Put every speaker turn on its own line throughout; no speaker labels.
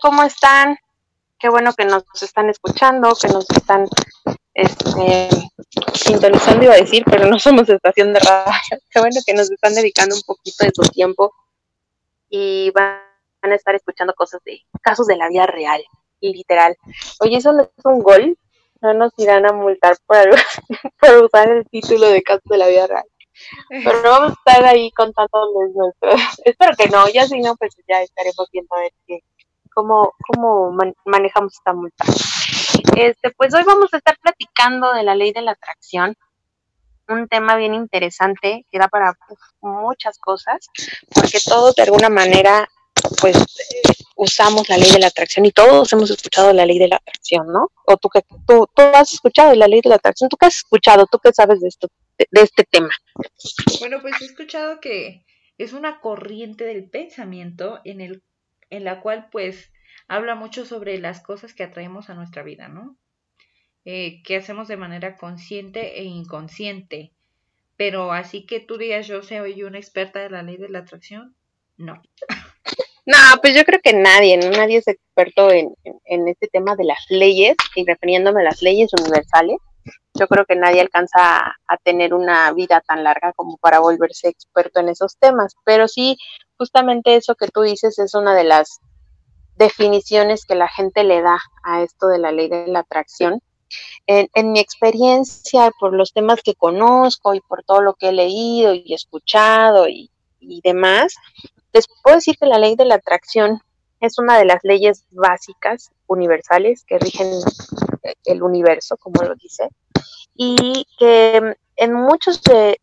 ¿cómo están? Qué bueno que nos están escuchando, que nos están este, sintonizando, iba a decir, pero no somos estación de radio. Qué bueno que nos están dedicando un poquito de su tiempo y van a estar escuchando cosas de casos de la vida real, literal. Oye, eso no es un gol, no nos irán a multar por, por usar el título de casos de la vida real. Pero vamos a estar ahí contándoles nuestros. Espero que no, ya si no, pues ya estaremos viendo a ver qué, cómo, cómo manejamos esta multa. Este, pues hoy vamos a estar platicando de la ley de la atracción, un tema bien interesante que da para muchas cosas, porque todos de alguna manera, pues, usamos la ley de la atracción y todos hemos escuchado la ley de la atracción, ¿no? O tú que tú, tú has escuchado la ley de la atracción, tú qué has escuchado, tú qué sabes de esto, de, de este tema.
Bueno, pues he escuchado que es una corriente del pensamiento en el en la cual pues habla mucho sobre las cosas que atraemos a nuestra vida, ¿no? Eh, que hacemos de manera consciente e inconsciente. Pero así que tú digas, yo soy una experta de la ley de la atracción, no.
No, pues yo creo que nadie, nadie es experto en, en, este tema de las leyes, y refiriéndome a las leyes universales, yo creo que nadie alcanza a, tener una vida tan larga como para volverse experto en esos temas, pero sí, justamente eso que tú dices es una de las definiciones que la gente le da a esto de la ley de la atracción. En, mi experiencia, por los temas que conozco y por todo lo que he leído y escuchado y, y demás, les puedo decir que la ley de la atracción es una de las leyes básicas, universales, que rigen el universo, como lo dice, y que en muchos de,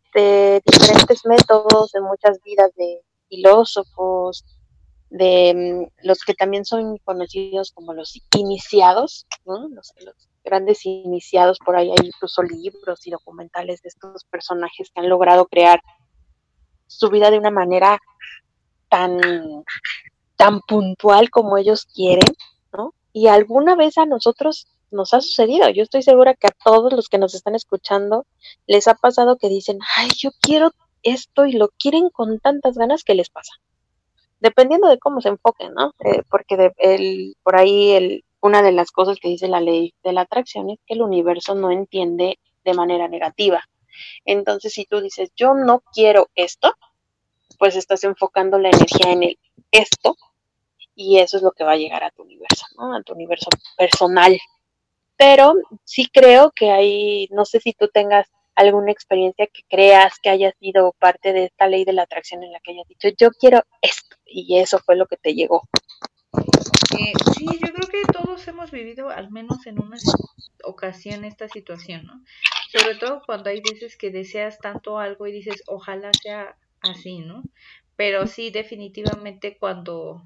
diferentes métodos, en muchas vidas de filósofos, de mm, los que también son conocidos como los iniciados, los, grandes iniciados, por ahí hay incluso libros y documentales de estos personajes que han logrado crear su vida de una manera tan, tan puntual como ellos quieren, ¿no? Y alguna vez a nosotros nos ha sucedido. Yo estoy segura que a todos los que nos están escuchando les ha pasado que dicen, ay, yo quiero esto y lo quieren con tantas ganas que les pasa. Dependiendo de cómo se enfoquen, ¿no? Eh, porque de, el, por ahí el, una de las cosas que dice la ley de la atracción es que el universo no entiende de manera negativa. Entonces, si tú dices, yo no quiero esto, pues estás enfocando la energía en el esto y eso es lo que va a llegar a tu universo, ¿no? A tu universo personal, pero sí creo que hay, no sé si tú tengas alguna experiencia que creas que haya sido parte de esta ley de la atracción en la que hayas dicho, yo quiero esto, y eso fue lo que te llegó.
Eh, sí, yo creo que todos hemos vivido al menos en una ocasión esta situación, ¿no? Sobre todo cuando hay veces que deseas tanto algo y dices, ojalá sea así, ¿no? Pero sí, definitivamente cuando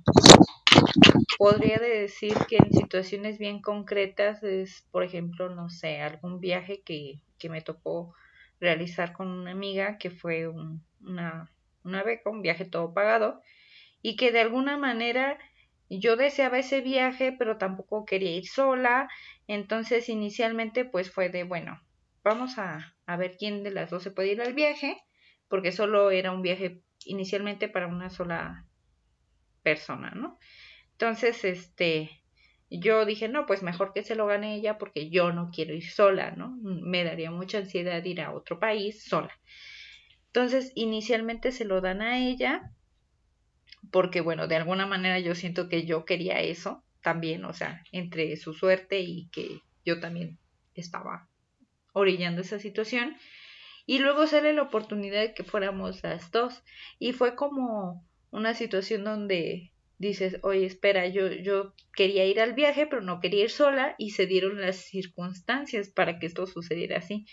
podría decir que en situaciones bien concretas es, por ejemplo, no sé, algún viaje que, que me tocó realizar con una amiga que fue una, una beca, un viaje todo pagado y que de alguna manera yo deseaba ese viaje pero tampoco quería ir sola. Entonces inicialmente pues fue de bueno vamos a, a ver quién de las dos se puede ir al viaje porque solo era un viaje inicialmente para una sola persona no entonces, este, yo dije, no, pues mejor que se lo gane ella porque yo no quiero ir sola, ¿no? Me daría mucha ansiedad ir a otro país sola. Entonces, inicialmente se lo dan a ella porque, bueno, de alguna manera yo siento que yo quería eso también, o sea, entre su suerte y que yo también estaba orillando esa situación. Y luego sale la oportunidad de que fuéramos las dos. Y fue como una situación donde dices, oye, espera, yo, yo quería ir al viaje, pero no quería ir sola y se dieron las circunstancias para que esto sucediera así.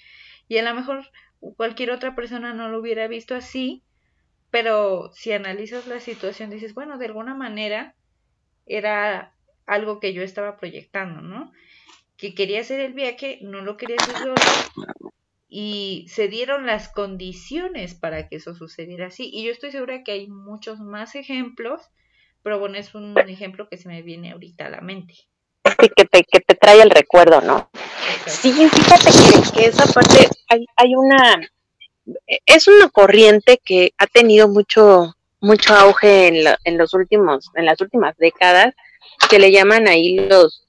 Y a lo mejor cualquier otra persona no lo hubiera visto así, pero si analizas la situación dices, bueno, de alguna manera era algo que yo estaba proyectando, ¿no? Que quería hacer el viaje, no lo quería hacer sola y se dieron las condiciones para que eso sucediera así. Y yo estoy segura que hay muchos más ejemplos pero bueno, es un ejemplo que se me viene ahorita a la mente.
Sí, que te, que te trae el recuerdo, ¿no? Sí, fíjate que, esa parte, hay, hay una, es una corriente que ha tenido mucho, mucho auge en, en los últimos, en las últimas décadas, que le llaman ahí los,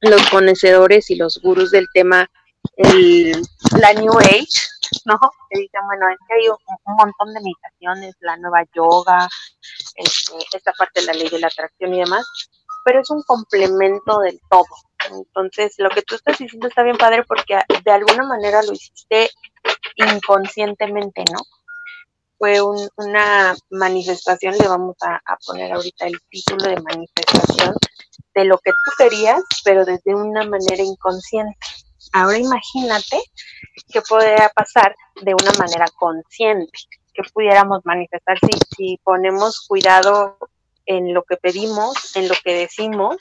los conocedores y los gurús del tema, el, la New Age, ¿no? Que dicen, bueno, es que hay un, montón de meditaciones, la nueva yoga, este, esta parte de la ley de la atracción y demás, pero es un complemento del todo. Entonces, lo que tú estás diciendo está bien padre porque de alguna manera lo hiciste inconscientemente, ¿no? Fue una manifestación, le vamos a, poner ahorita el título de manifestación de lo que tú querías, pero desde una manera inconsciente. Ahora imagínate qué podría pasar de una manera consciente, que pudiéramos manifestar si, ponemos cuidado en lo que pedimos, en lo que decimos.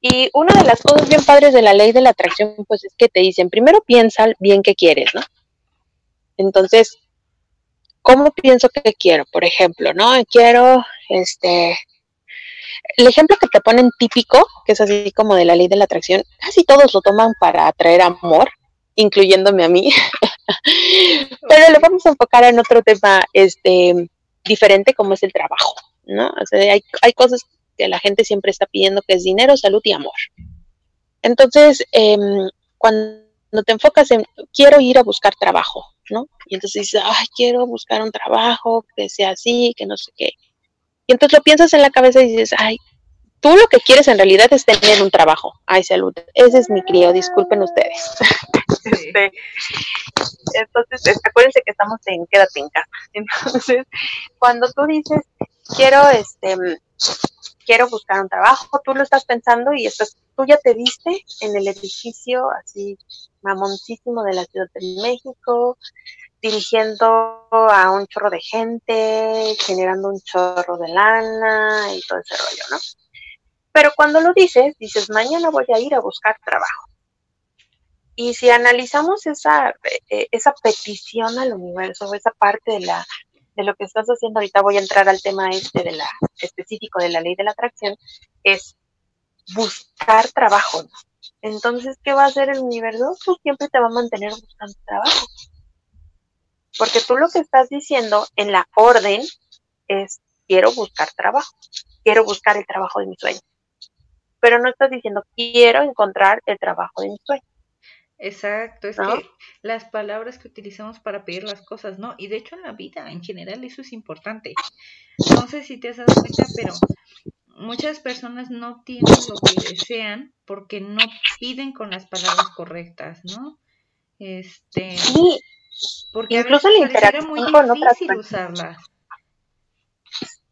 Y una de las cosas bien padres de la ley de la atracción, pues es que te dicen, primero piensa bien qué quieres, ¿no? Entonces, ¿cómo pienso que quiero? Por ejemplo, ¿no? Quiero, este, el ejemplo que te ponen típico, que es así como de la ley de la atracción, casi todos lo toman para atraer amor, incluyéndome a mí. Pero lo vamos a enfocar en otro tema este diferente como es el trabajo. ¿no? O sea, hay, cosas que la gente siempre está pidiendo que es dinero, salud y amor. Entonces, em, cuando te enfocas en, quiero ir a buscar trabajo, ¿no? Y entonces dices, ay, quiero buscar un trabajo que sea así, que no sé qué. Y entonces lo piensas en la cabeza y dices, ay, tú lo que quieres en realidad es tener un trabajo. Ay, salud. Ese es mi crío, disculpen ustedes. Este, entonces, acuérdense que estamos en quédate en casa. Entonces, cuando tú dices, quiero, este, quiero buscar un trabajo, tú lo estás pensando y estás, tú ya te viste en el edificio así mamoncísimo de la Ciudad de México, dirigiendo a un chorro de gente, generando un chorro de lana y todo ese rollo, ¿no? Pero cuando lo dices, dices, mañana voy a ir a buscar trabajo. Y si analizamos esa, eh, esa petición al universo, esa parte de la, de lo que estás haciendo, ahorita voy a entrar al tema este de la específico de la ley de la atracción, es buscar trabajo. Entonces, ¿qué va a hacer el universo? Pues siempre te va a mantener buscando trabajo. Porque tú lo que estás diciendo en la orden es, quiero buscar trabajo, quiero buscar el trabajo de mi sueño. Pero no estás diciendo, quiero encontrar el trabajo de mi sueño.
Exacto, es que las palabras que utilizamos para pedir las cosas, ¿no? Y de hecho en la vida en general eso es importante. No sé si te has dado cuenta, pero muchas personas no tienen lo que desean porque no piden con las palabras correctas, ¿no? Este,
sí.
porque incluso a veces la muy difícil usarlas.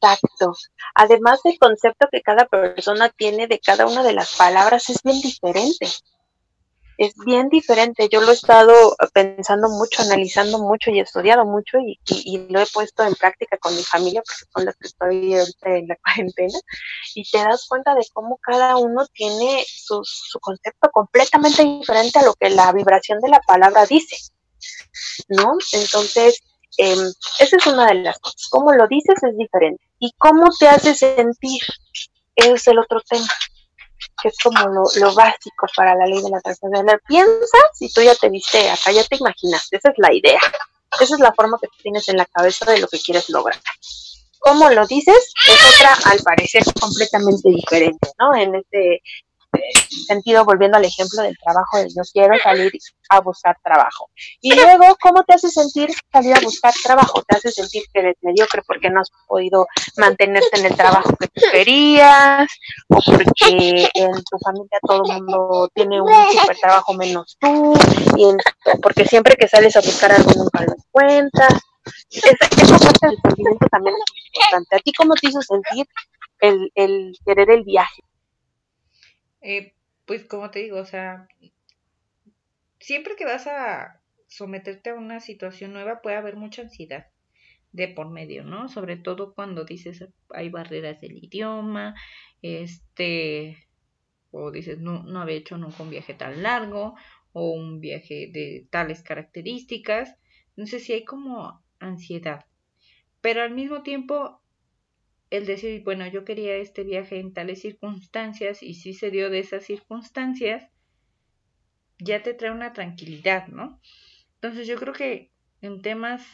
Exacto. Además, el concepto que cada persona tiene de cada una de las palabras es bien diferente es bien diferente. Yo lo he estado pensando mucho, analizando mucho y estudiado mucho y, lo he puesto en práctica con mi familia, porque con las que estoy ahorita en la cuarentena, y te das cuenta de cómo cada uno tiene su, su concepto completamente diferente a lo que la vibración de la palabra dice, ¿no? Entonces, eh, esa es una de las cosas. Cómo lo dices es diferente. Y cómo te hace sentir es el otro tema que es como lo, básico para la ley de la atracción. Piensas y tú ya te viste acá, ya te imaginaste, esa es la idea, esa es la forma que tienes en la cabeza de lo que quieres lograr. Cómo lo dices es otra, al parecer, completamente diferente, ¿no? En este sentido, volviendo al ejemplo del trabajo de yo quiero salir a buscar trabajo. Y luego, ¿cómo te hace sentir salir a buscar trabajo? Te hace sentir que eres mediocre porque no has podido mantenerte en el trabajo que tú querías, o porque en tu familia todo el mundo tiene un super trabajo menos tú, y porque siempre que sales a buscar algo nunca lo encuentras. Esa, esa parte del sentimiento también es importante. ¿A ti cómo te hizo sentir el, el querer el viaje?
Eh, pues como te digo, o sea, siempre que vas a someterte a una situación nueva puede haber mucha ansiedad de por medio, ¿no? Sobre todo cuando dices hay barreras del idioma, este, o dices no, no había hecho nunca un viaje tan largo o un viaje de tales características, entonces sí hay como ansiedad, pero al mismo tiempo el decir, bueno, yo quería este viaje en tales circunstancias y si se dio de esas circunstancias, ya te trae una tranquilidad, ¿no? Entonces yo creo que en temas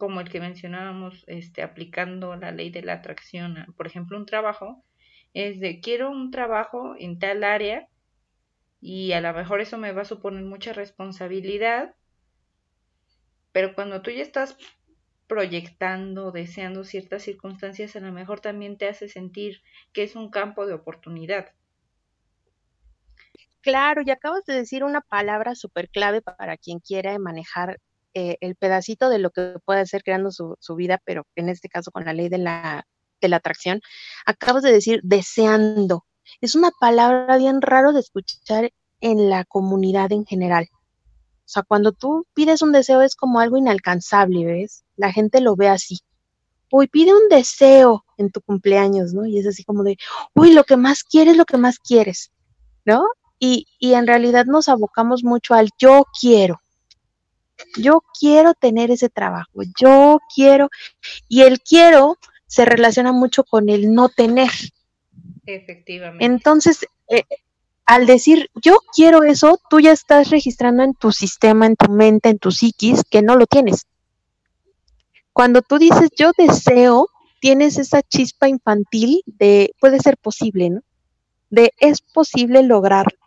como el que mencionábamos, este, aplicando la ley de la atracción, por ejemplo, un trabajo, es de quiero un trabajo en tal área y a lo mejor eso me va a suponer mucha responsabilidad, pero cuando tú ya estás proyectando, deseando ciertas circunstancias, a lo mejor también te hace sentir que es un campo de oportunidad.
Claro, y acabas de decir una palabra súper clave para quien quiera manejar eh, el pedacito de lo que puede hacer creando su, su, vida, pero en este caso con la ley de la, de la atracción. Acabas de decir deseando. Es una palabra bien raro de escuchar en la comunidad en general. O sea, cuando tú pides un deseo es como algo inalcanzable, ¿ves? La gente lo ve así. Uy, pide un deseo en tu cumpleaños, ¿no? Y es así como de, uy, lo que más quieres, lo que más quieres, ¿no? Y, y en realidad nos abocamos mucho al yo quiero. Yo quiero tener ese trabajo, yo quiero. Y el quiero se relaciona mucho con el no tener.
Efectivamente.
Entonces, eh, al decir yo quiero eso, tú ya estás registrando en tu sistema, en tu mente, en tu psiquis, que no lo tienes. Cuando tú dices yo deseo, tienes esa chispa infantil de puede ser posible, ¿no? De es posible lograrlo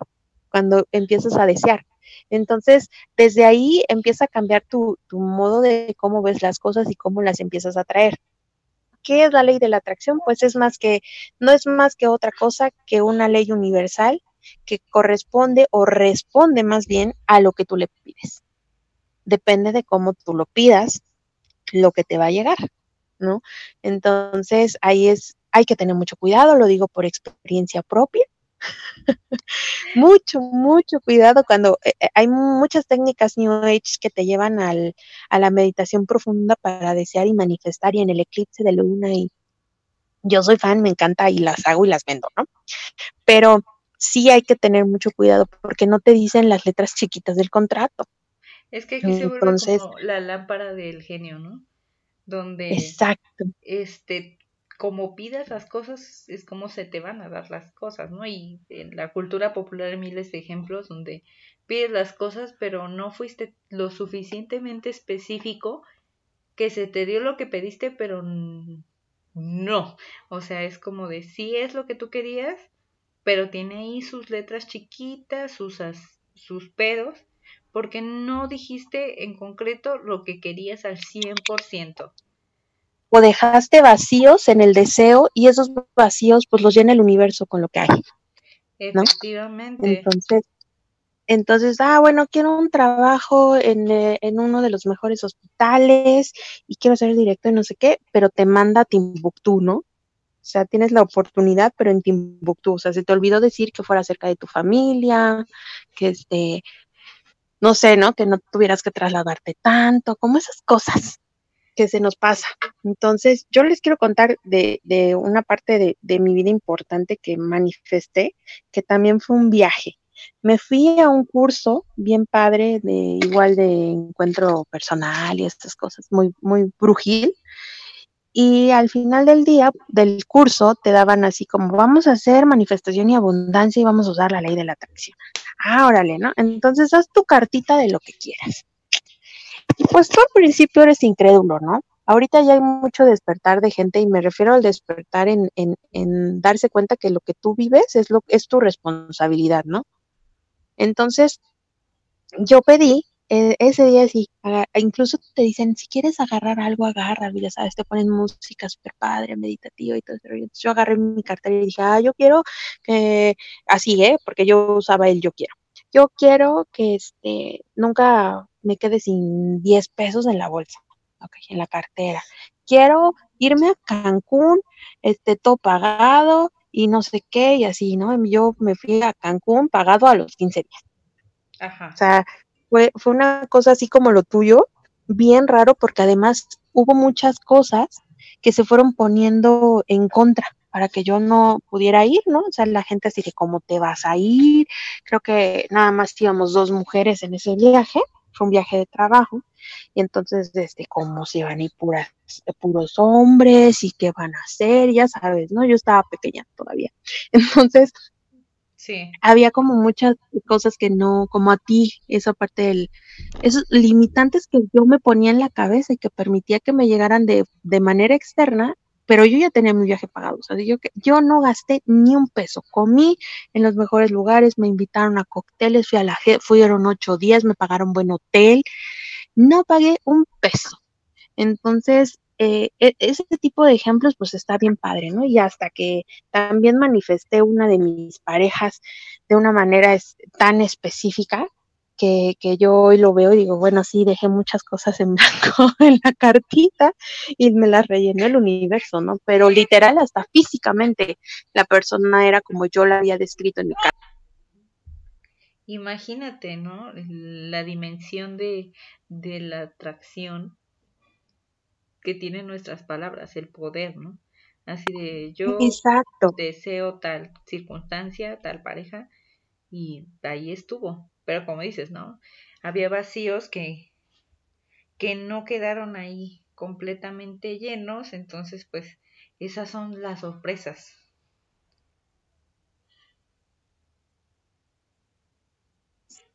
cuando empiezas a desear. Entonces, desde ahí empieza a cambiar tu, tu modo de cómo ves las cosas y cómo las empiezas a traer. ¿Qué es la ley de la atracción? Pues es más que, no es más que otra cosa que una ley universal que corresponde o responde más bien a lo que tú le pides. Depende de cómo tú lo pidas, lo que te va a llegar, ¿no? Entonces, ahí es, hay que tener mucho cuidado, lo digo por experiencia propia. mucho, mucho cuidado cuando eh, eh, hay muchas técnicas New Age que te llevan al, a la meditación profunda para desear y manifestar y en el eclipse de luna y yo soy fan, me encanta y las hago y las vendo, ¿no? Pero sí hay que tener mucho cuidado porque no te dicen las letras chiquitas del contrato.
Es que aquí se vuelve como la lámpara del genio, ¿no? Donde
exacto.
este como pidas las cosas es como se te van a dar las cosas, ¿no? Y en la cultura popular hay miles de ejemplos donde pides las cosas pero no fuiste lo suficientemente específico que se te dio lo que pediste pero no. O sea, es como de sí es lo que tú querías, pero tiene ahí sus letras chiquitas, sus, sus pedos, porque no dijiste en concreto lo que querías al 100%.
O dejaste vacíos en el deseo y esos vacíos pues los llena el universo con lo que hay.
Efectivamente.
Entonces, entonces, ah, bueno, quiero un trabajo en, eh, en, uno de los mejores hospitales y quiero ser director y no sé qué, pero te manda a Timbuktu, ¿no? O sea, tienes la oportunidad, pero en Timbuktu. O sea, se te olvidó decir que fuera cerca de tu familia, que este, no sé, ¿no? Que no tuvieras que trasladarte tanto, como esas cosas que se nos pasa. Entonces, yo les quiero contar de, de una parte de, de mi vida importante que manifesté, que también fue un viaje. Me fui a un curso bien padre de igual de encuentro personal y estas cosas, muy, muy brujil. Y al final del día, del curso, te daban así como, vamos a hacer manifestación y abundancia y vamos a usar la ley de la atracción. Ah, órale, ¿no? Entonces haz tu cartita de lo que quieras. Y pues tú al principio eres incrédulo, ¿no? Ahorita ya hay mucho despertar de gente y me refiero al despertar en, en, en darse cuenta que lo que tú vives es, lo, es tu responsabilidad, ¿no? Entonces, yo pedí eh, ese día sí, incluso te dicen, si quieres agarrar algo, agarra, ya sabes, te ponen música súper padre, meditativa y todo eso. Entonces yo agarré mi cartera y dije, ah, yo quiero que, así, ¿eh? Porque yo usaba el yo quiero. Yo quiero que este, nunca me quede sin 10 pesos en la bolsa, ok, en la cartera. Quiero irme a Cancún, este, todo pagado y no sé qué, y así, ¿no? Yo me fui a Cancún pagado a los 15 días.
Ajá.
O sea, fue, fue una cosa así como lo tuyo, bien raro, porque además hubo muchas cosas que se fueron poniendo en contra para que yo no pudiera ir, ¿no? O sea, la gente así de, ¿cómo te vas a ir? Creo que nada más íbamos dos mujeres en ese viaje, fue un viaje de trabajo, y entonces, desde cómo se iban a ir puras, puros hombres y qué van a hacer, ya sabes, ¿no? Yo estaba pequeña todavía. Entonces, había como muchas cosas que no, como a ti, esa parte del, esos limitantes que yo me ponía en la cabeza y que permitía que me llegaran de, de manera externa pero yo ya tenía mi viaje pagado, o sea, yo, yo no gasté ni un peso, comí en los mejores lugares, me invitaron a cócteles, fui a la fueron ocho días, me pagaron buen hotel, no pagué un peso. Entonces, eh, e, ese tipo de ejemplos, pues está bien padre, ¿no? Y hasta que también manifesté una de mis parejas de una manera tan específica, que, que, yo hoy lo veo y digo, bueno, sí, dejé muchas cosas en blanco en la cartita y me las rellenó el universo, ¿no? Pero literal, hasta físicamente, la persona era como yo la había descrito en mi carta.
Imagínate, ¿no? La dimensión de, de la atracción que tienen nuestras palabras, el poder, ¿no? Así de yo deseo tal circunstancia, tal pareja, y ahí estuvo. Pero como dices, ¿no? Había vacíos que, que no quedaron ahí completamente llenos, entonces pues esas son las sorpresas.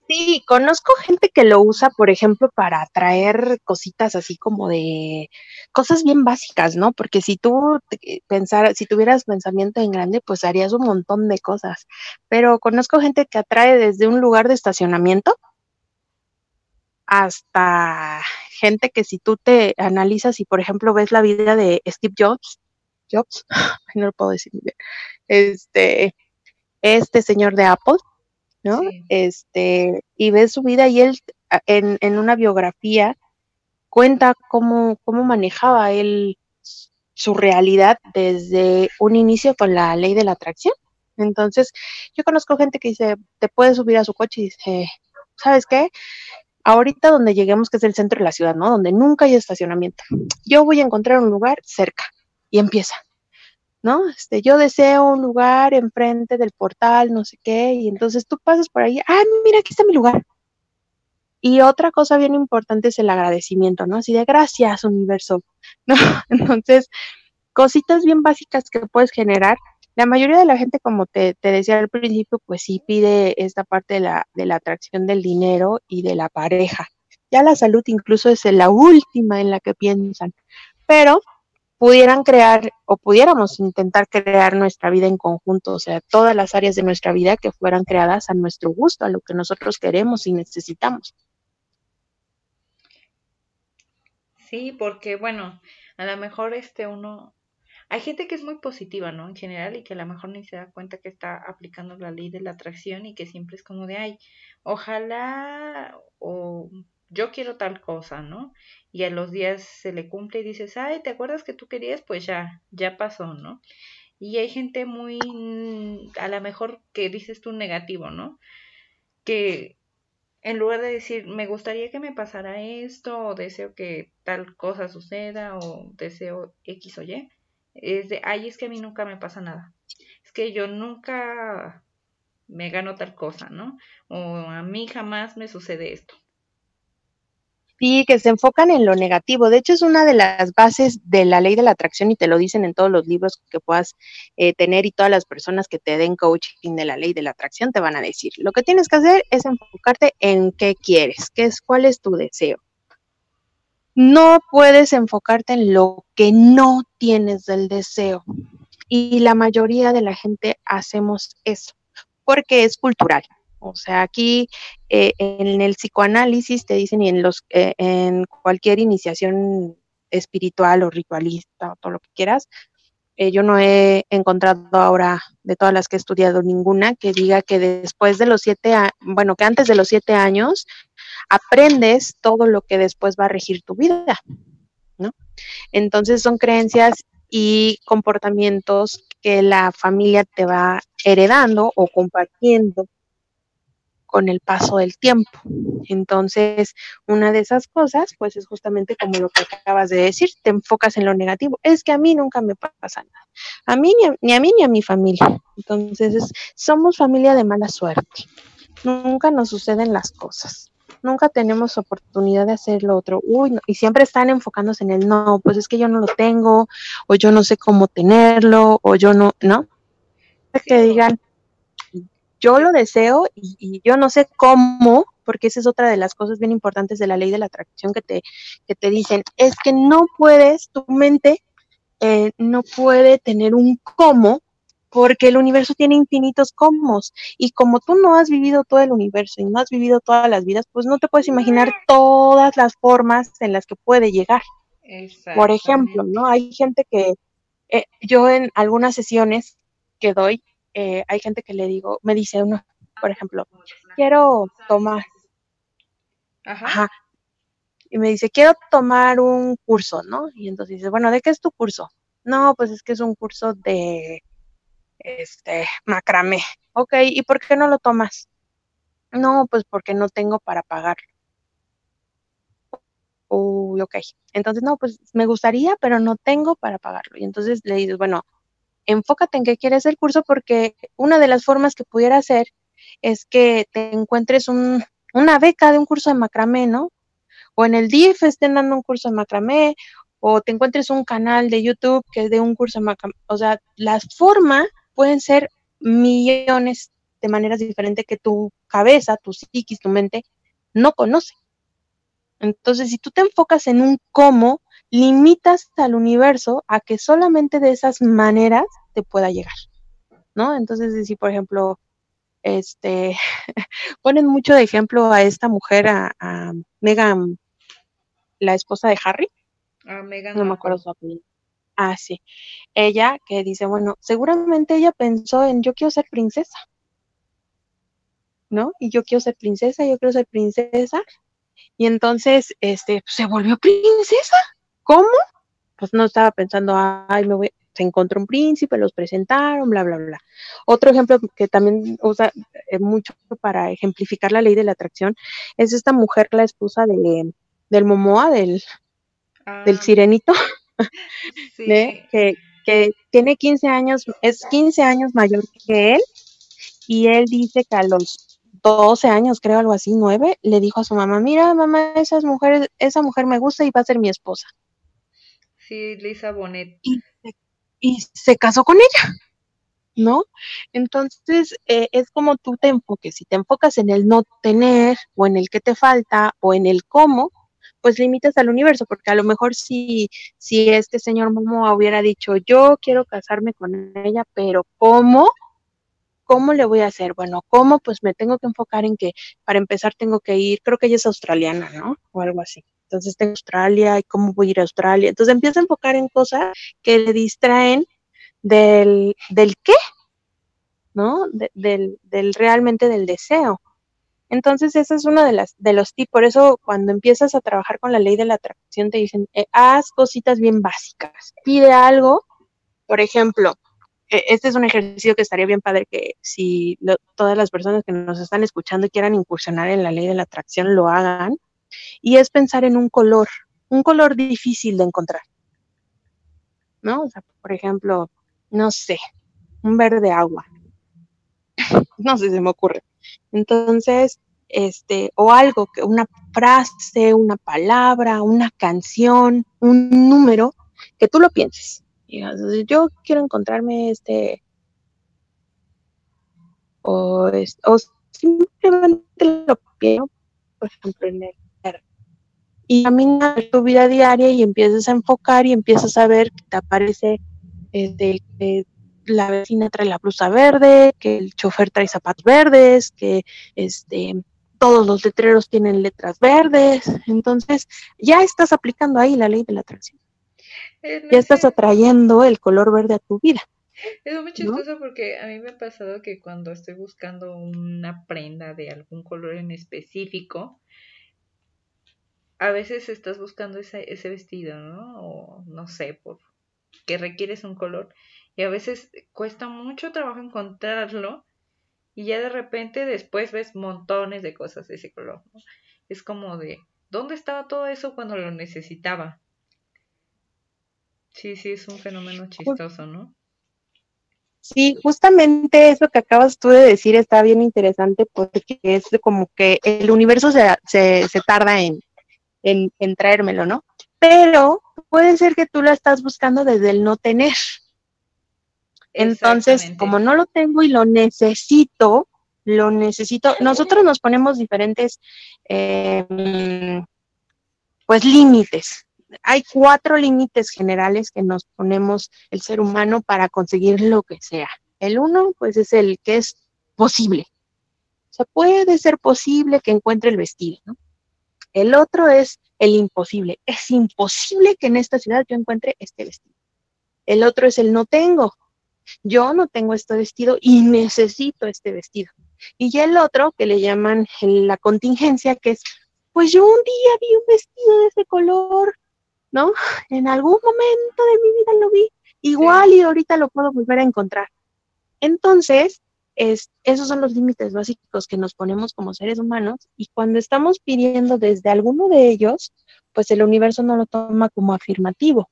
Sí, conozco gente que lo usa, por ejemplo, para atraer cositas así como de cosas bien básicas, ¿no? Porque si tú pensar, si tuvieras pensamiento en grande, pues harías un montón de cosas. Pero conozco gente que atrae desde un lugar de estacionamiento hasta gente que si tú te analizas y, por ejemplo, ves la vida de Steve Jobs, Jobs, no lo puedo decir bien, este, este señor de Apple, ¿no? Este, y ves su vida y él en, en una biografía cuenta cómo, cómo manejaba él su realidad desde un inicio con la ley de la atracción. Entonces, yo conozco gente que dice, te puedes subir a su coche y dice, ¿sabes qué? Ahorita donde lleguemos, que es el centro de la ciudad, ¿no? Donde nunca hay estacionamiento, yo voy a encontrar un lugar cerca y empieza. ¿No? Este, yo deseo un lugar enfrente del portal, no sé qué, y entonces tú pasas por ahí, ah, mira, aquí está mi lugar. Y otra cosa bien importante es el agradecimiento, ¿no? Así de gracias, universo, ¿no? Entonces, cositas bien básicas que puedes generar. La mayoría de la gente, como te, te decía al principio, pues sí pide esta parte de la, de la atracción del dinero y de la pareja. Ya la salud incluso es la última en la que piensan. Pero pudieran crear o pudiéramos intentar crear nuestra vida en conjunto, o sea, todas las áreas de nuestra vida que fueran creadas a nuestro gusto, a lo que nosotros queremos y necesitamos.
Sí, porque bueno, a lo mejor este uno hay gente que es muy positiva, ¿no? En general y que a lo mejor ni se da cuenta que está aplicando la ley de la atracción y que siempre es como de, ay, ojalá o yo quiero tal cosa, ¿no? Y a los días se le cumple y dices, ay, ¿te acuerdas que tú querías? Pues ya, ya pasó, ¿no? Y hay gente muy, mm, a lo mejor que dices tú negativo, ¿no? Que en lugar de decir, me gustaría que me pasara esto, o deseo que tal cosa suceda, o deseo X o Y, es de, ay, es que a mí nunca me pasa nada. Es que yo nunca me gano tal cosa, ¿no? O a mí jamás me sucede esto.
Sí, que se enfocan en lo negativo. De hecho, es una de las bases de la ley de la atracción y te lo dicen en todos los libros que puedas eh, tener y todas las personas que te den coaching de la ley de la atracción te van a decir. Lo que tienes que hacer es enfocarte en qué quieres, qué es, cuál es tu deseo. No puedes enfocarte en lo que no tienes del deseo. Y la mayoría de la gente hacemos eso porque es cultural. O sea, aquí eh, en el psicoanálisis te dicen y en los eh, en cualquier iniciación espiritual o ritualista o todo lo que quieras, eh, yo no he encontrado ahora de todas las que he estudiado ninguna que diga que después de los siete, bueno, que antes de los siete años aprendes todo lo que después va a regir tu vida, ¿no? Entonces son creencias y comportamientos que la familia te va heredando o compartiendo con el paso del tiempo. Entonces, una de esas cosas, pues es justamente como lo que acabas de decir, te enfocas en lo negativo. Es que a mí nunca me pasa nada. A mí, ni a, mí, ni a mi familia. Entonces, somos familia de mala suerte. Nunca nos suceden las cosas. Nunca tenemos oportunidad de hacer lo otro. Uy, y siempre están enfocándose en el no, pues es que yo no lo tengo, o yo no sé cómo tenerlo, o yo no, ¿no? Que digan, yo lo deseo y, yo no sé cómo, porque esa es otra de las cosas bien importantes de la ley de la atracción que te, que te dicen, es que no puedes, tu mente eh, no puede tener un cómo porque el universo tiene infinitos cómo. Y como tú no has vivido todo el universo y no has vivido todas las vidas, pues no te puedes imaginar todas las formas en las que puede llegar. Por ejemplo, ¿no? Hay gente que, eh, yo en algunas sesiones que doy, eh, hay gente que le digo, me dice uno, por ejemplo, quiero tomar. Ajá. Y me dice, quiero tomar un curso, ¿no? Y entonces dice, bueno, ¿de qué es tu curso? No, pues es que es un curso de este macramé. Ok, ¿y por qué no lo tomas? No, pues porque no tengo para pagarlo. Uy, ok. Entonces, no, pues me gustaría, pero no tengo para pagarlo. Y entonces le dices, bueno, enfócate en qué quieres el curso porque una de las formas que pudiera hacer es que te encuentres un, una beca de un curso de macramé, ¿no? O en el DIF estén dando un curso de macramé, o te encuentres un canal de YouTube que dé un curso de macramé. O sea, las formas pueden ser millones de maneras diferentes que tu cabeza, tu psiquis, tu mente no conoce. Entonces, si tú te enfocas en un cómo, limitas al universo a que solamente de esas maneras te pueda llegar, ¿no? Entonces, si por ejemplo, este, ponen mucho de ejemplo a esta mujer, a, Megan, la esposa de Harry.
A Megan.
No me acuerdo su apellido. Ah, sí. Ella que dice, bueno, seguramente ella pensó en yo quiero ser princesa. ¿No? Y yo quiero ser princesa, yo quiero ser princesa. Y entonces, este, se volvió princesa. ¿Cómo? Pues no estaba pensando, ay, me voy, se encontró un príncipe, los presentaron, bla, bla, bla. Otro ejemplo que también usa eh, mucho para ejemplificar la ley de la atracción es esta mujer, la esposa de, del Momoa, del, del ah. sirenito. Que, que tiene 15 años, es 15 años mayor que él, y él dice que a los 12 años, creo algo así, 9, le dijo a su mamá, mira mamá, esas mujeres, esa mujer me gusta y va a ser mi esposa.
Sí, Lisa Bonet.
Y, se casó con ella, ¿no? Entonces, eh, es como tú te enfoques, si te enfocas en el no tener, o en el que te falta, o en el cómo, pues limitas al universo, porque a lo mejor si, si este señor Momo hubiera dicho, yo quiero casarme con ella, pero ¿cómo? ¿Cómo le voy a hacer? Bueno, ¿cómo? Pues me tengo que enfocar en que para empezar tengo que ir, creo que ella es australiana, ¿no? O algo así. Entonces tengo Australia y cómo voy a ir a Australia. Entonces empieza a enfocar en cosas que le distraen del, del qué, ¿no? del, del realmente del deseo. Entonces, ese es uno de, las, de los tips. Por eso, cuando empiezas a trabajar con la ley de la atracción, te dicen, eh, haz cositas bien básicas. Pide algo, por ejemplo, e, este es un ejercicio que estaría bien padre que si todas las personas que nos están escuchando quieran incursionar en la ley de la atracción, lo hagan. Y es pensar en un color, un color difícil de encontrar. ¿No? O sea, por ejemplo, no sé, un verde agua. no sé, se me ocurre entonces, este, o algo, que una frase, una palabra, una canción, un número, que tú lo pienses. yo quiero encontrarme este, o, simplemente lo pienso, por ejemplo, en el y camina tu vida diaria y empiezas a enfocar y empiezas a ver que te aparece este, la vecina trae la blusa verde, que el chofer trae zapatos verdes, que este todos los letreros tienen letras verdes, entonces ya estás aplicando ahí la ley de la atracción. ya estás atrayendo el color verde a tu vida.
Es muy chistoso porque a mí me ha pasado que cuando estoy buscando una prenda de algún color en específico, a veces estás buscando ese, ese vestido, ¿no? O no sé, por que requieres un color y a veces cuesta mucho trabajo encontrarlo y ya de repente después ves montones de cosas de ese color. Es como de, ¿dónde estaba todo eso cuando lo necesitaba? Sí, sí, es un fenómeno chistoso, ¿no?
Sí, justamente eso que acabas tú de decir está bien interesante porque es como que el universo se, se, se tarda en, en, en traérmelo, ¿no? Pero puede ser que tú lo estás buscando desde el no tener. Entonces, como no lo tengo y lo necesito, lo necesito, nosotros nos ponemos diferentes, em, pues, límites. hay cuatro límites generales que nos ponemos el ser humano para conseguir lo que sea. El uno, pues es el que es posible. O sea, puede ser posible que encuentre el vestido, ¿no? El otro es el imposible. Es imposible que en esta ciudad yo encuentre este vestido. El otro es el no tengo. Yo no tengo este vestido y necesito este vestido. Y ya el otro, que le llaman la contingencia, que es, pues yo un día vi un vestido de ese color, ¿no? En algún momento de mi vida lo vi, igual y ahorita lo puedo volver a encontrar. Entonces, es, esos son los límites básicos que nos ponemos como seres humanos y cuando estamos pidiendo desde alguno de ellos, pues el universo no lo toma como afirmativo,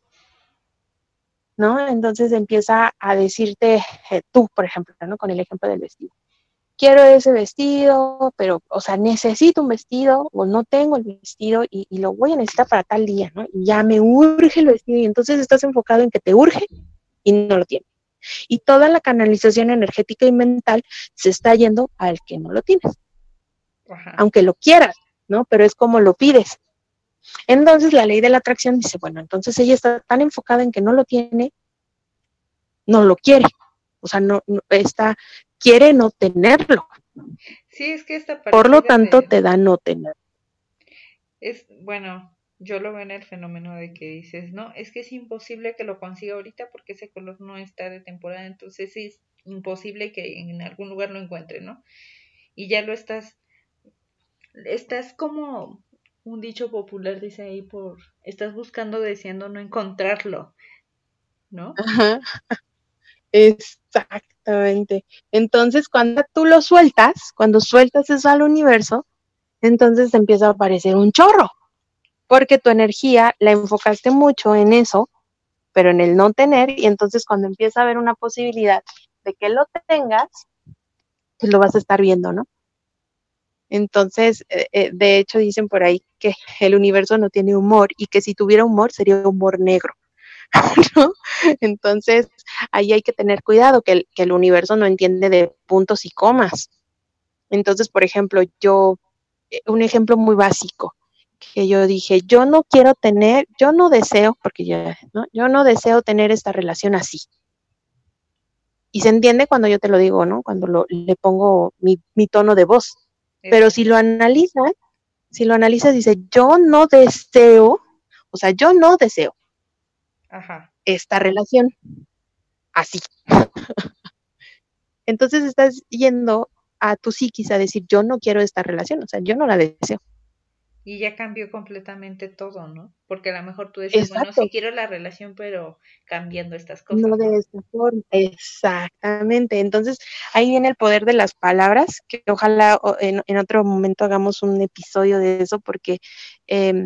¿no? Entonces empieza a decirte eh, tú, por ejemplo, ¿no? Con el ejemplo del vestido quiero ese vestido, pero, o sea, necesito un vestido o no tengo el vestido y, lo voy a necesitar para tal día, ¿no? Y ya me urge el vestido y entonces estás enfocado en que te urge y no lo tienes. Y toda la canalización energética y mental se está yendo al que no lo tienes. Aunque lo quieras, ¿no? Pero es como lo pides. Entonces la ley de la atracción dice, bueno, entonces ella está tan enfocada en que no lo tiene, no lo quiere. O sea, no, no está quiere no tenerlo.
Sí, es que esta
Por lo tanto, te da no tener.
Es, bueno, yo lo veo en el fenómeno de que dices, no, es que es imposible que lo consiga ahorita porque ese color no está de temporada, entonces es imposible que en algún lugar lo encuentre, ¿no? Y ya lo estás, estás como un dicho popular dice ahí por, estás buscando deseando no encontrarlo, ¿no?
Ajá. Exactamente. Entonces, cuando tú lo sueltas, cuando sueltas eso al universo, entonces empieza a aparecer un chorro, porque tu energía la enfocaste mucho en eso, pero en el no tener, y entonces cuando empieza a haber una posibilidad de que lo tengas, pues lo vas a estar viendo, ¿no? Entonces, eh, eh, de hecho, dicen por ahí que el universo no tiene humor y que si tuviera humor sería humor negro. ¿no? Entonces, ahí hay que tener cuidado, que el, universo no entiende de puntos y comas. Entonces, por ejemplo, yo, eh, un ejemplo muy básico, que yo dije, yo no quiero tener, yo no deseo, porque ya, ¿no? Yo no deseo tener esta relación así. Y se entiende cuando yo te lo digo, ¿no? Cuando lo, le pongo mi, mi tono de voz. Pero si lo analizas, si lo analizas, dice, yo no deseo, o sea, yo no deseo esta relación. Así. Entonces estás yendo a tu psiquis a decir, yo no quiero esta relación, o sea, yo no la deseo.
Y ya cambió completamente todo, ¿no? Porque a lo mejor tú decís, bueno, sí quiero la relación, pero cambiando estas cosas.
No de esta forma, exactamente. Entonces, ahí viene el poder de las palabras, que ojalá en, en otro momento hagamos un episodio de eso, porque eh,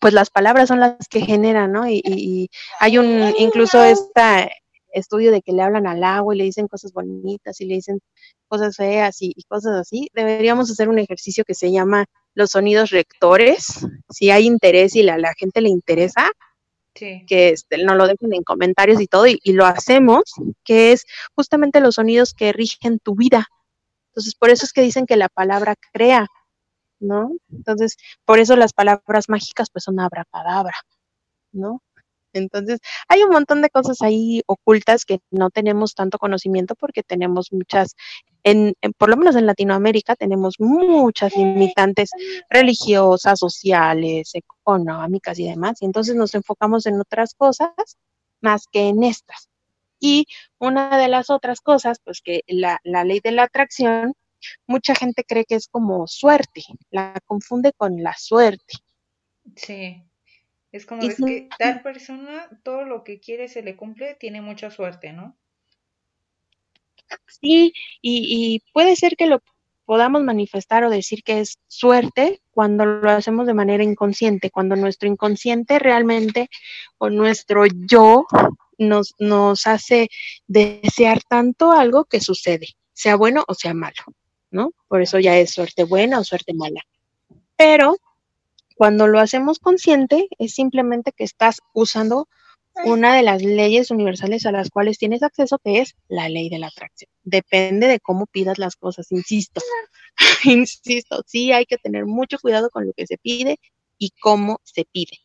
pues las palabras son las que generan, ¿no? Y, hay un, incluso este estudio de que le hablan al agua y le dicen cosas bonitas y le dicen cosas feas y, cosas así. Deberíamos hacer un ejercicio que se llama los sonidos rectores. Si hay interés y la, la gente le interesa, que este, nos lo dejen en comentarios y todo, y, y, lo hacemos, que es justamente los sonidos que rigen tu vida. Entonces, por eso es que dicen que la palabra crea. ¿no? Entonces, por eso las palabras mágicas pues son abracadabra, ¿no? Entonces, hay un montón de cosas ahí ocultas que no tenemos tanto conocimiento porque tenemos muchas, en, por lo menos en Latinoamérica, tenemos muchas limitantes religiosas, sociales, económicas y demás. Y entonces nos enfocamos en otras cosas más que en estas. Y una de las otras cosas, pues que la, la ley de la atracción mucha gente cree que es como suerte, la confunde con la suerte.
Sí, es como es que tal persona todo lo que quiere se le cumple, tiene mucha suerte, ¿no?
Sí, y, puede ser que lo podamos manifestar o decir que es suerte cuando lo hacemos de manera inconsciente, cuando nuestro inconsciente realmente o nuestro yo nos, nos hace desear tanto algo que sucede, sea bueno o sea malo. ¿no? Por eso ya es suerte buena o suerte mala. Pero cuando lo hacemos consciente, es simplemente que estás usando una de las leyes universales a las cuales tienes acceso, que es la ley de la atracción. Depende de cómo pidas las cosas, insisto. insisto, sí hay que tener mucho cuidado con lo que se pide y cómo se pide.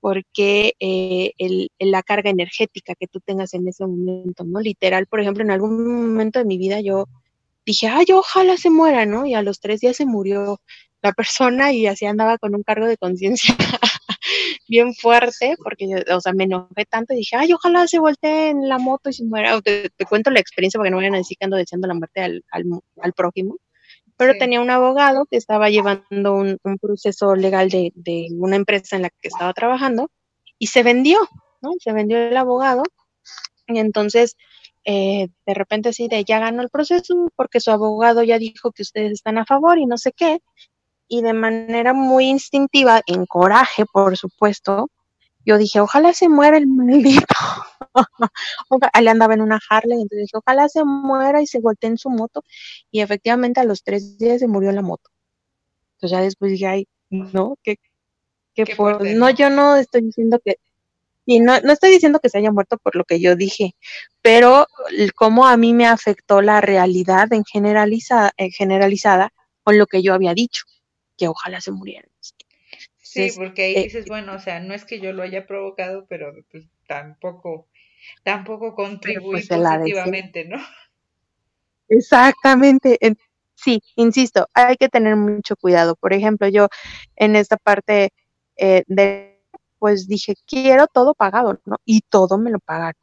porque eh, el, la carga energética que tú tengas en ese momento, ¿no? Literal, por ejemplo, en algún momento de mi vida yo dije, ay, ojalá se muera, ¿no? Y a los tres días se murió la persona y así andaba con un cargo de conciencia bien fuerte, porque yo, o sea, me enojé tanto y dije, ay, ojalá se voltee en la moto y se muera. Te, te cuento la experiencia porque no vayan a decir que ando deseando la muerte al, al, al prójimo pero tenía un abogado que estaba llevando un, proceso legal de, una empresa en la que estaba trabajando y se vendió, ¿no? Se vendió el abogado y entonces eh, de repente sí, de ya ganó el proceso porque su abogado ya dijo que ustedes están a favor y no sé qué, y de manera muy instintiva, en coraje, por supuesto, yo dije, ojalá se muera el maldito. Él andaba en una Harley, entonces dije, ojalá se muera y se voltee en su moto. Y efectivamente a los tres días se murió la moto. Entonces ya después dije, ay, no, ¿qué, qué, fue? no, yo no estoy diciendo que, y no, no estoy diciendo que se haya muerto por lo que yo dije, pero cómo a mí me afectó la realidad en generalizada, en generalizada con lo que yo había dicho, que ojalá se muriera.
Sí, porque ahí eh, dices, bueno, o sea, no es que yo lo haya provocado, pero pues tampoco, tampoco pues, contribuí positivamente, ¿no?
Exactamente. Sí, insisto, hay que tener mucho cuidado. Por ejemplo, yo en esta parte eh, de, pues dije, quiero todo pagado, ¿no? Y todo me lo pagaron.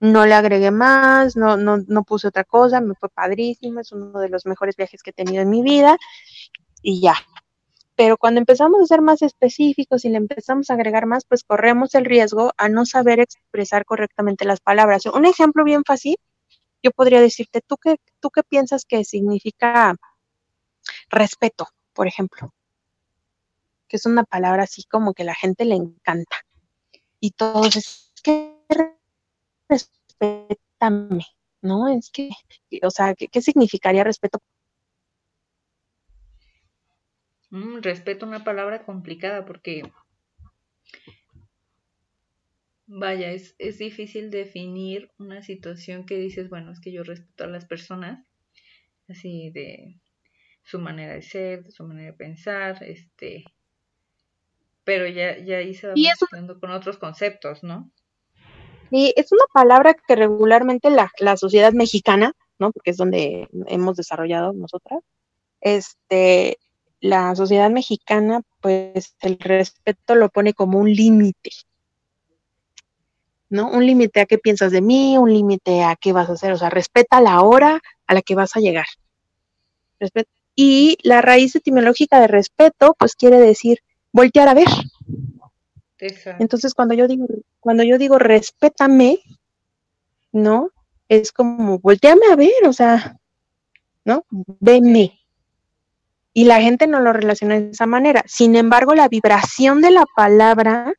No le agregué más, no, no, no puse otra cosa, me fue padrísimo, es uno de los mejores viajes que he tenido en mi vida y ya, pero cuando empezamos a ser más específicos y le empezamos a agregar más, pues corremos el riesgo a no saber expresar correctamente las palabras. Un ejemplo bien fácil, yo podría decirte, ¿tú qué, tú qué piensas que significa respeto, por ejemplo? Que es una palabra así como que la gente le encanta. Y todos es que respétame, ¿no? Es que, o sea, ¿qué, qué significaría respeto
Mm, respeto una palabra complicada porque, vaya, es, es difícil definir una situación que dices, bueno, es que yo respeto a las personas, así de su manera de ser, de su manera de pensar, este, pero ya, ya ahí se va mezclando con otros conceptos, ¿no?
Y es una palabra que regularmente la, la sociedad mexicana, ¿no? Porque es donde hemos desarrollado nosotras, este, la sociedad mexicana, pues el respeto lo pone como un límite, ¿no? Un límite a qué piensas de mí, un límite a qué vas a hacer, o sea, respeta la hora a la que vas a llegar. y la raíz etimológica de respeto, pues quiere decir voltear a ver. Entonces, cuando yo digo, cuando yo digo respétame, ¿no? Es como volteame a ver, o sea, ¿no? Veme, y la gente no lo relaciona de esa manera. Sin embargo, la vibración de la palabra,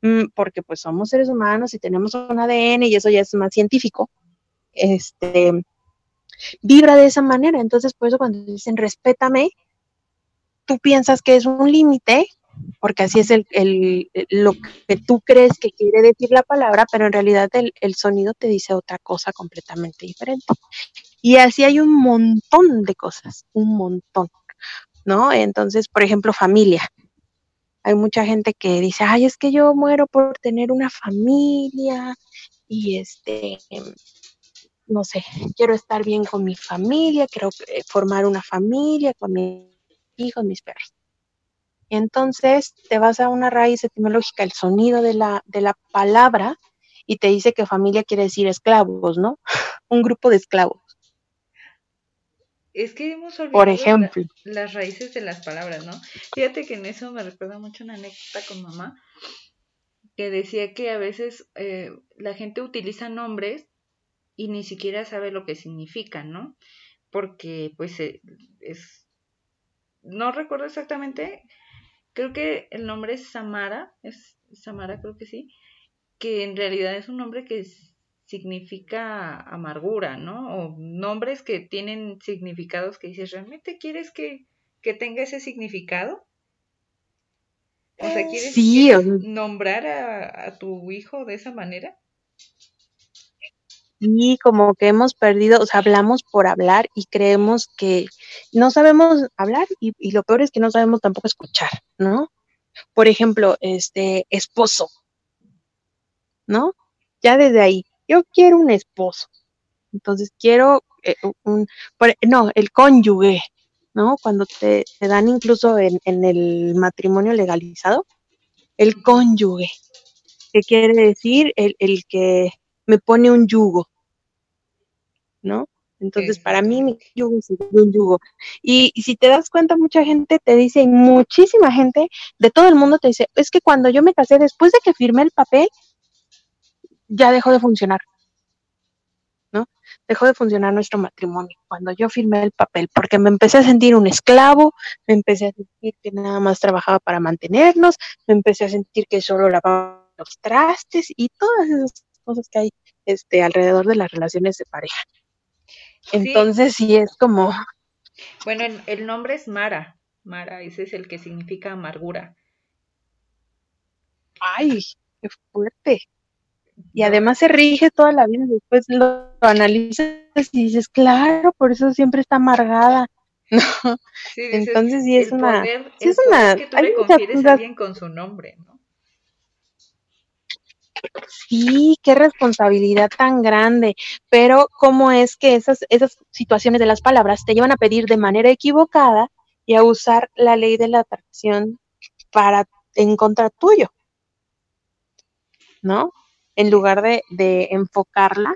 mm, porque pues somos seres humanos y tenemos un ADN y eso ya es más científico, este, vibra de esa manera. Entonces, por eso cuando dicen respétame, tú piensas que es un límite, porque así es el, el, lo que tú crees que quiere decir la palabra, pero en realidad el, el sonido te dice otra cosa completamente diferente. Y así hay un montón de cosas, un montón. ¿No? Entonces, por ejemplo, familia. Hay mucha gente que dice, ay, es que yo muero por tener una familia y este, no sé, quiero estar bien con mi familia, quiero eh, formar una familia con mis hijos, mis perros. Entonces, te vas a una raíz etimológica, el sonido de la, de la palabra, y te dice que familia quiere decir esclavos, ¿no? Un grupo de esclavos.
Es que hemos olvidado Por ejemplo. las raíces de las palabras, ¿no? Fíjate que en eso me recuerda mucho una anécdota con mamá, que decía que a veces eh, la gente utiliza nombres y ni siquiera sabe lo que significan, ¿no? Porque pues eh, es... No recuerdo exactamente, creo que el nombre es Samara, es Samara creo que sí, que en realidad es un nombre que es significa amargura, ¿no? O nombres que tienen significados que dices, ¿realmente quieres que, tenga ese significado? O sea, ¿quieres, nombrar a, tu hijo de esa manera?
Y como que hemos perdido, o sea, hablamos por hablar y creemos que no sabemos hablar y, y, lo peor es que no sabemos tampoco escuchar, ¿no? por ejemplo, este esposo, ¿no? Ya desde ahí, yo quiero un esposo. Entonces quiero eh, un, no, el cónyuge, ¿no? Cuando te, dan incluso en, el matrimonio legalizado, el cónyuge, que quiere decir el, el que me pone un yugo, ¿no? Entonces, para mí, mi yugo es un yugo. Y, si te das cuenta, mucha gente te dice, muchísima gente de todo el mundo te dice, es que cuando yo me casé, después de que firmé el papel, ya dejó de funcionar. ¿No? Dejó de funcionar nuestro matrimonio cuando yo firmé el papel, porque me empecé a sentir un esclavo, me empecé a sentir que nada más trabajaba para mantenernos, me empecé a sentir que solo lavaba los trastes y todas esas cosas que hay este, alrededor de las relaciones de pareja. Entonces sí, es como...
Bueno, el, nombre es Mara. Mara, ese es el que significa amargura.
Ay, qué fuerte. Y además se rige toda la vida, después lo, analizas y dices, claro, por eso siempre está amargada. No. Entonces sí es una... sí es una
que tú le confieres a alguien con su nombre, ¿no?
Sí, qué responsabilidad tan grande, pero cómo es que esas, esas situaciones de las palabras te llevan a pedir de manera equivocada y a usar la ley de la atracción para en contra tuyo, ¿no? En lugar de, de enfocarla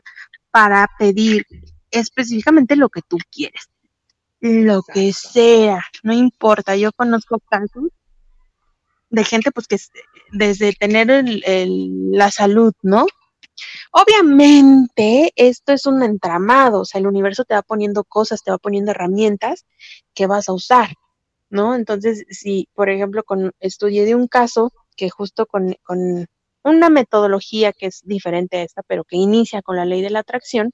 para pedir específicamente lo que tú quieres, lo que sea, no importa. Yo conozco casos de gente pues que desde tener el, la salud, ¿no? Obviamente esto es un entramado, o sea, el universo te va poniendo cosas, te va poniendo herramientas que vas a usar, ¿no? Entonces, si, por ejemplo, con, estudié de un caso que justo con, con una metodología que es diferente a esta, pero que inicia con la ley de la atracción,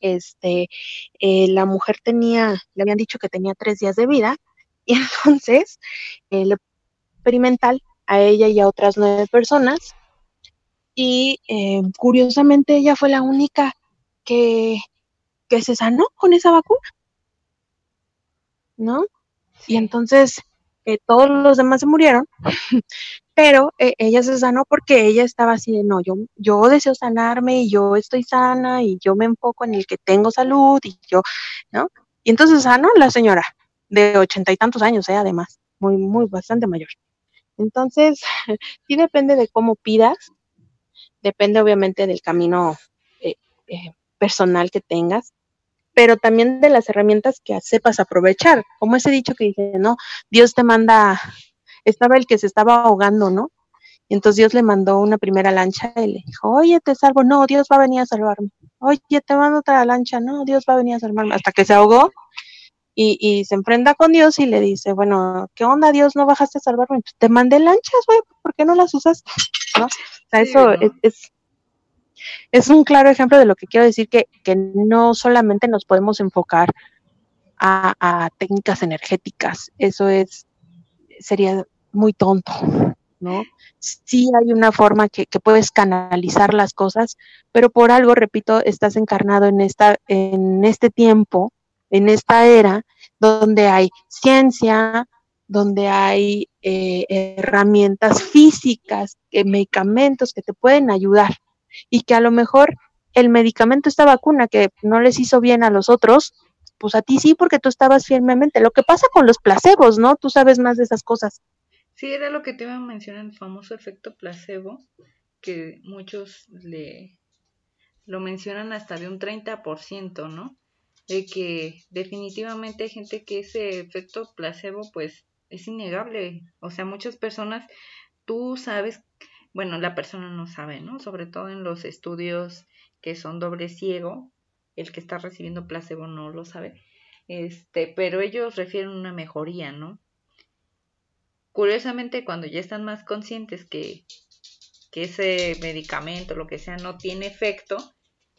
este, eh, la mujer tenía, le habían dicho que tenía tres días de vida, y entonces eh, le experimental a ella y a otras nueve personas. Y eh, curiosamente ella fue la única que, que se sanó con esa vacuna. ¿No? Y entonces eh, todos los demás se murieron, pero eh, ella se sanó porque ella estaba así de, no, yo, yo deseo sanarme y yo estoy sana y yo me enfoco en el que tengo salud y yo, ¿no? Y entonces sanó la señora de ochenta y tantos años, ¿eh? además, muy, muy, bastante mayor. Entonces, sí depende de cómo pidas, depende obviamente del camino eh, eh, personal que tengas, pero también de las herramientas que sepas aprovechar, como ese dicho que dice, no, Dios te manda, estaba el que se estaba ahogando, ¿no? Y entonces Dios le mandó una primera lancha y le dijo, oye, te salvo, no, Dios va a venir a salvarme. Oye, te mando otra lancha, no, Dios va a venir a salvarme. Hasta que se ahogó y, se enfrenta con Dios y le dice, bueno, ¿qué onda Dios? ¿No bajaste a salvarme? Pues, te mandé lanchas, güey, ¿por qué no las usaste? ¿No? O sea, eso es, es, un claro ejemplo de lo que quiero decir, que, que no solamente nos podemos enfocar a, técnicas energéticas, eso es, sería muy tonto, ¿no? Sí hay una forma que, puedes canalizar las cosas, pero por algo, repito, estás encarnado en esta, en este tiempo en esta era donde hay ciencia, donde hay eh, herramientas físicas, eh, medicamentos que te pueden ayudar y que a lo mejor el medicamento, esta vacuna que no les hizo bien a los otros, pues a ti sí porque tú estabas firmemente. Lo que pasa con los placebos, ¿no? Tú sabes más de esas cosas.
Sí, era lo que te iba a mencionar, el famoso efecto placebo, que muchos le lo mencionan hasta de un 30%, ¿no? de que definitivamente hay gente que ese efecto placebo pues es innegable. O sea, muchas personas, tú sabes, bueno, la persona no sabe, ¿no? Sobre todo en los estudios que son doble ciego, el que está recibiendo placebo no lo sabe. Este, pero ellos refieren una mejoría, ¿no? Curiosamente, cuando ya están más conscientes que, que ese medicamento, lo que sea, no tiene efecto,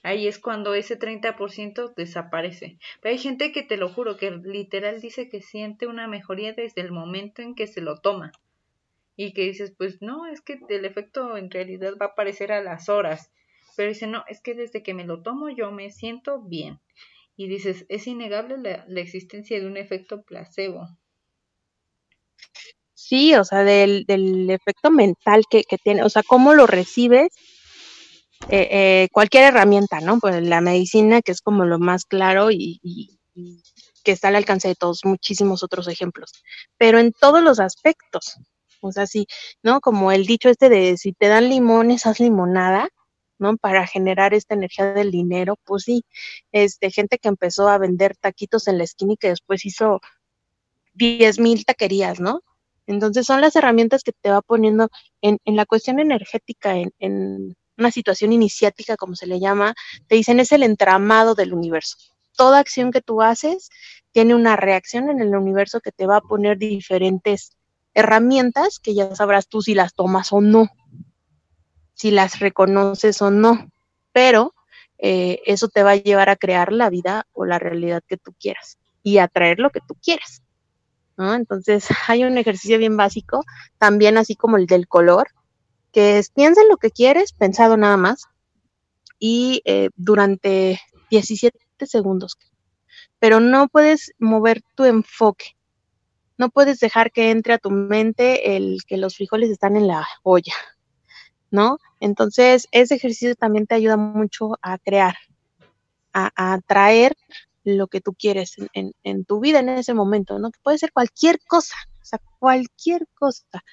ahí es cuando ese 30% desaparece. Pero hay gente que te lo juro, que literal dice que siente una mejoría desde el momento en que se lo toma. Y que dices, pues no, es que el efecto en realidad va a aparecer a las horas. Pero dice, no, es que desde que me lo tomo yo me siento bien. Y dices, es innegable la, la existencia de un efecto placebo.
Sí, o sea, del, del efecto mental que, que, tiene, o sea, cómo lo recibes eh, eh, cualquier herramienta, ¿no? Pues la medicina, que es como lo más claro y, y, y, que está al alcance de todos, muchísimos otros ejemplos, pero en todos los aspectos, o sea, sí, ¿no? Como el dicho este de si te dan limones, haz limonada, ¿no? Para generar esta energía del dinero, pues sí, este, gente que empezó a vender taquitos en la esquina y que después hizo 10 mil taquerías, ¿no? Entonces son las herramientas que te va poniendo en, en la cuestión energética, en, una situación iniciática, como se le llama, te dicen es el entramado del universo. Toda acción que tú haces tiene una reacción en el universo que te va a poner diferentes herramientas que ya sabrás tú si las tomas o no, si las reconoces o no, pero eh, eso te va a llevar a crear la vida o la realidad que tú quieras y atraer lo que tú quieras. Entonces hay un ejercicio bien básico, también así como el del color, que es piensa en lo que quieres, pensado nada más, y eh, durante 17 segundos. Pero no puedes mover tu enfoque. No puedes dejar que entre a tu mente el que los frijoles están en la olla, ¿no? Entonces, ese ejercicio también te ayuda mucho a crear, a atraer lo que tú quieres en, en, tu vida en ese momento, ¿no? Que puede ser cualquier cosa, o sea, cualquier cosa.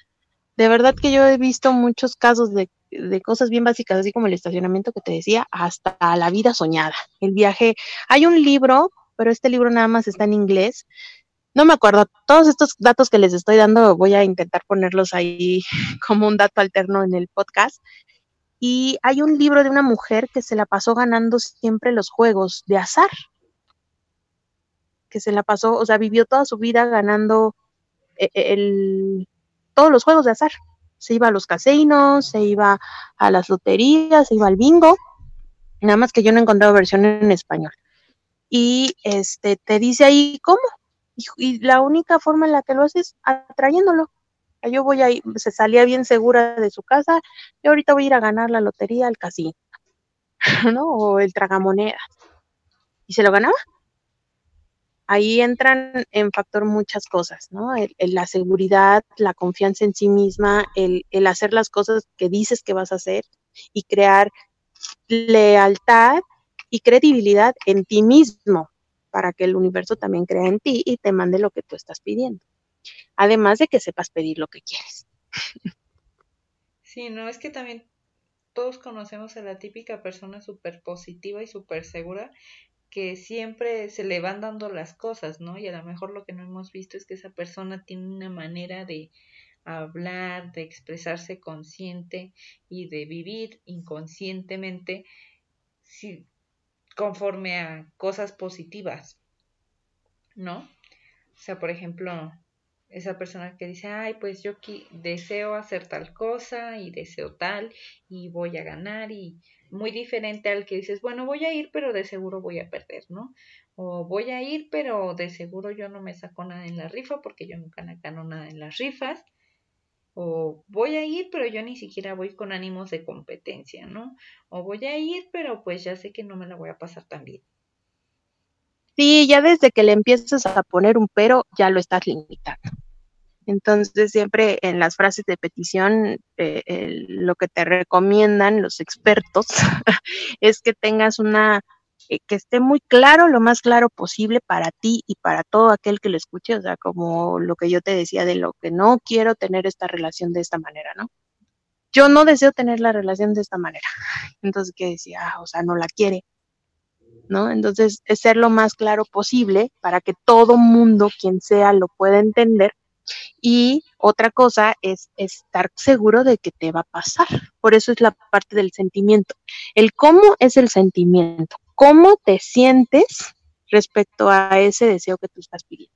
De verdad que yo he visto muchos casos de, de cosas bien básicas, así como el estacionamiento que te decía, hasta la vida soñada, el viaje. Hay un libro, pero este libro nada más está en inglés. No me acuerdo, todos estos datos que les estoy dando voy a intentar ponerlos ahí como un dato alterno en el podcast. Y hay un libro de una mujer que se la pasó ganando siempre los juegos de azar. Que se la pasó, o sea, vivió toda su vida ganando eh, el, todos los juegos de azar. Se iba a los casinos, se iba a las loterías, se iba al bingo. Nada más que yo no he encontrado versión en español. Y este te dice ahí cómo. Y, la única forma en la que lo haces es atrayéndolo. Yo voy a ir, se salía bien segura de su casa, y ahorita voy a ir a ganar la lotería al casino, ¿no? O el tragamonedas. Y se lo ganaba ahí entran en factor muchas cosas, ¿no? El, el, la seguridad, la confianza en sí misma, el, el, hacer las cosas que dices que vas a hacer y crear lealtad y credibilidad en ti mismo para que el universo también crea en ti y te mande lo que tú estás pidiendo. Además de que sepas pedir lo que quieres.
Sí, no, es que también todos conocemos a la típica persona súper positiva y súper segura que siempre se le van dando las cosas, ¿no? Y a lo mejor lo que no hemos visto es que esa persona tiene una manera de hablar, de expresarse consciente y de vivir inconscientemente si, conforme a cosas positivas, ¿no? O sea, por ejemplo, esa persona que dice, ay, pues yo deseo hacer tal cosa y deseo tal y voy a ganar y muy diferente al que dices, bueno, voy a ir, pero de seguro voy a perder, ¿no? O voy a ir, pero de seguro yo no me saco nada en la rifa porque yo nunca gano nada en las rifas. O voy a ir, pero yo ni siquiera voy con ánimos de competencia, ¿no? O voy a ir, pero pues ya sé que no me la voy a pasar tan bien.
Sí, ya desde que le empiezas a poner un pero, ya lo estás limitando. Entonces, siempre en las frases de petición, eh, lo que te recomiendan los expertos es que tengas una, eh, que esté muy claro, lo más claro posible para ti y para todo aquel que lo escuche, o sea, como lo que yo te decía de lo que no quiero tener esta relación de esta manera, ¿no? Yo no deseo tener la relación de esta manera. Entonces, ¿qué decía? Ah, o sea, no la quiere. ¿No? Entonces, es ser lo más claro posible para que todo mundo, quien sea, lo pueda entender y otra cosa es estar seguro de que te va a pasar. Por eso es la parte del sentimiento. El cómo es el sentimiento. ¿Cómo te sientes respecto a ese deseo que tú estás pidiendo?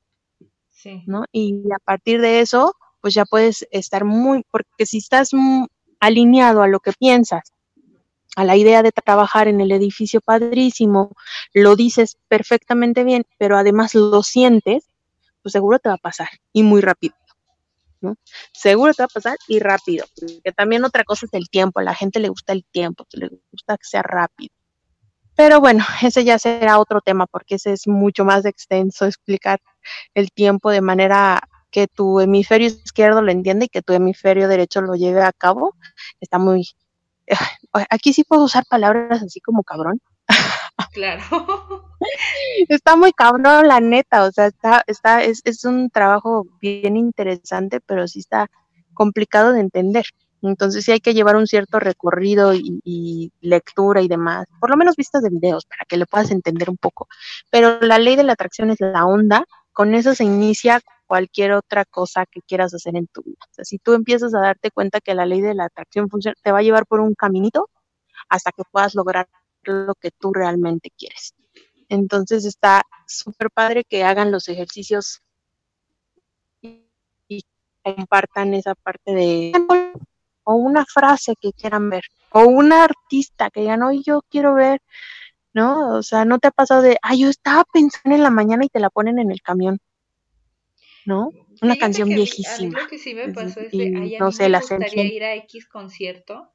Sí. ¿No? Y a partir de eso, pues ya puedes estar muy, porque si estás alineado a lo que piensas, a la idea de trabajar en el edificio padrísimo, lo dices perfectamente bien, pero además lo sientes, pues seguro te va a pasar y muy rápido. Seguro te va a pasar y rápido. Porque también otra cosa es el tiempo. A la gente le gusta el tiempo, le gusta que sea rápido. Pero bueno, ese ya será otro tema porque ese es mucho más extenso, explicar el tiempo de manera que tu hemisferio izquierdo lo entienda y que tu hemisferio derecho lo lleve a cabo, está muy... Aquí sí puedo usar palabras así como cabrón.
Claro.
está muy cabrón, la neta, o sea, está, está, es, es un trabajo bien interesante, pero sí está complicado de entender. Entonces sí hay que llevar un cierto recorrido y, lectura y demás, por lo menos vistas de videos para que le puedas entender un poco. Pero la ley de la atracción es la onda, con eso se inicia cualquier otra cosa que quieras hacer en tu vida. O sea, si tú empiezas a darte cuenta que la ley de la atracción funciona, te va a llevar por un caminito hasta que puedas lograr lo que tú realmente quieres. Entonces está súper padre que hagan los ejercicios y compartan esa parte de o una frase que quieran ver, o una artista que digan, hoy yo quiero ver, ¿no? O sea, no te ha pasado de, ay, yo estaba pensando en la mañana y te la ponen en el camión, ¿no? Una canción viejísima.
lo que sí me pasó es de, ay, a no mí sé, me gustaría ir a X concierto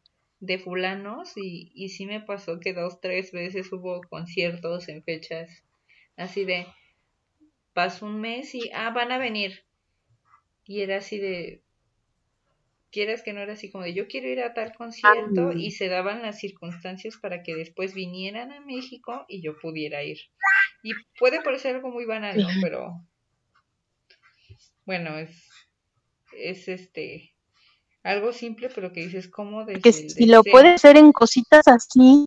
de fulanos y, y sí me pasó que dos, tres veces hubo conciertos en fechas así de, pasó un mes y, ah, van a venir. Y era así de, quieras que no era así como de yo quiero ir a tal concierto y se daban las circunstancias para que después vinieran a México y yo pudiera ir. Y puede parecer algo muy banal, ¿no? Pero bueno, es, es este algo simple, pero que dices cómo
de que si lo puedes hacer en cositas así,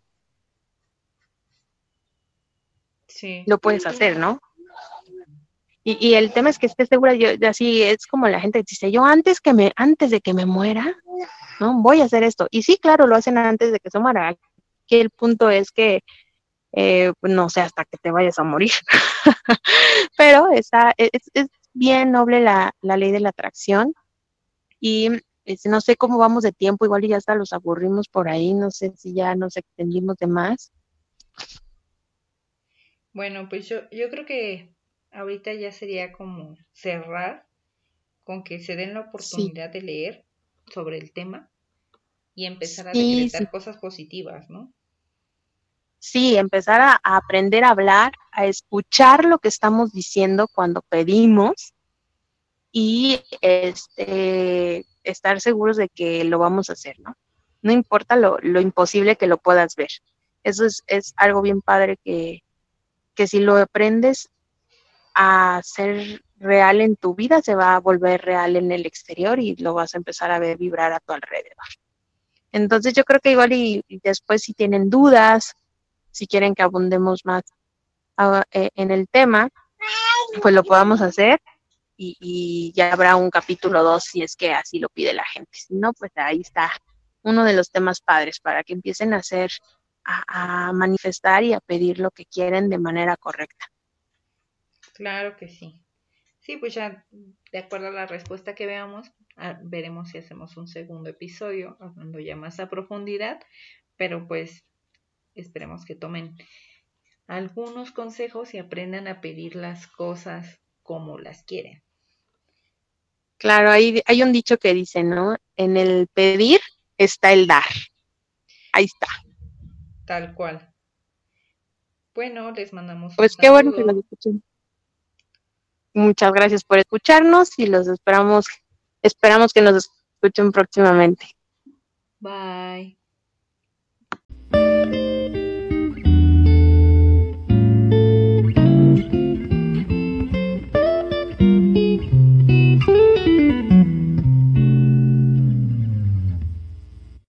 sí. lo puedes hacer, ¿no? Y, el tema es que esté segura, yo así es como la gente dice, yo antes que me, antes de que me muera, no, voy a hacer esto. Y sí, claro, lo hacen antes de que se muera. Aquí el punto es que eh, no sé hasta que te vayas a morir. Pero esa, es, es, bien noble la, la, ley de la atracción. Y este, no sé cómo vamos de tiempo, igual ya hasta los aburrimos por ahí, no sé si ya nos extendimos de más.
Bueno, pues yo, yo creo que ahorita ya sería como cerrar con que se den la oportunidad de leer sobre el tema y empezar a decretar cosas positivas, ¿no?
Sí, empezar a, aprender a hablar, a escuchar lo que estamos diciendo cuando pedimos y este, estar seguros de que lo vamos a hacer, ¿no? No importa lo, lo imposible que lo puedas ver. Eso es, es algo bien padre que, que si lo aprendes a ser real en tu vida, se va a volver real en el exterior y lo vas a empezar a ver vibrar a tu alrededor. Entonces yo creo que igual y, después si tienen dudas, si quieren que abundemos más ah, eh, en el tema, pues lo podamos hacer y, ya habrá un capítulo 2 si es que así lo pide la gente. Si no, pues ahí está uno de los temas padres para que empiecen a hacer, a manifestar y a pedir lo que quieren de manera correcta.
Claro que sí. Sí, pues ya de acuerdo a la respuesta que veamos, veremos si hacemos un segundo episodio hablando ya más a profundidad, pero pues esperemos que tomen algunos consejos y aprendan a pedir las cosas como las quieren.
Claro, hay, hay un dicho que dice, ¿no? En el pedir está el dar. Ahí está.
Tal cual. Bueno, les mandamos.
Pues qué bueno que lo escuchen. Muchas gracias por escucharnos y los esperamos, esperamos que nos escuchen próximamente.
Bye.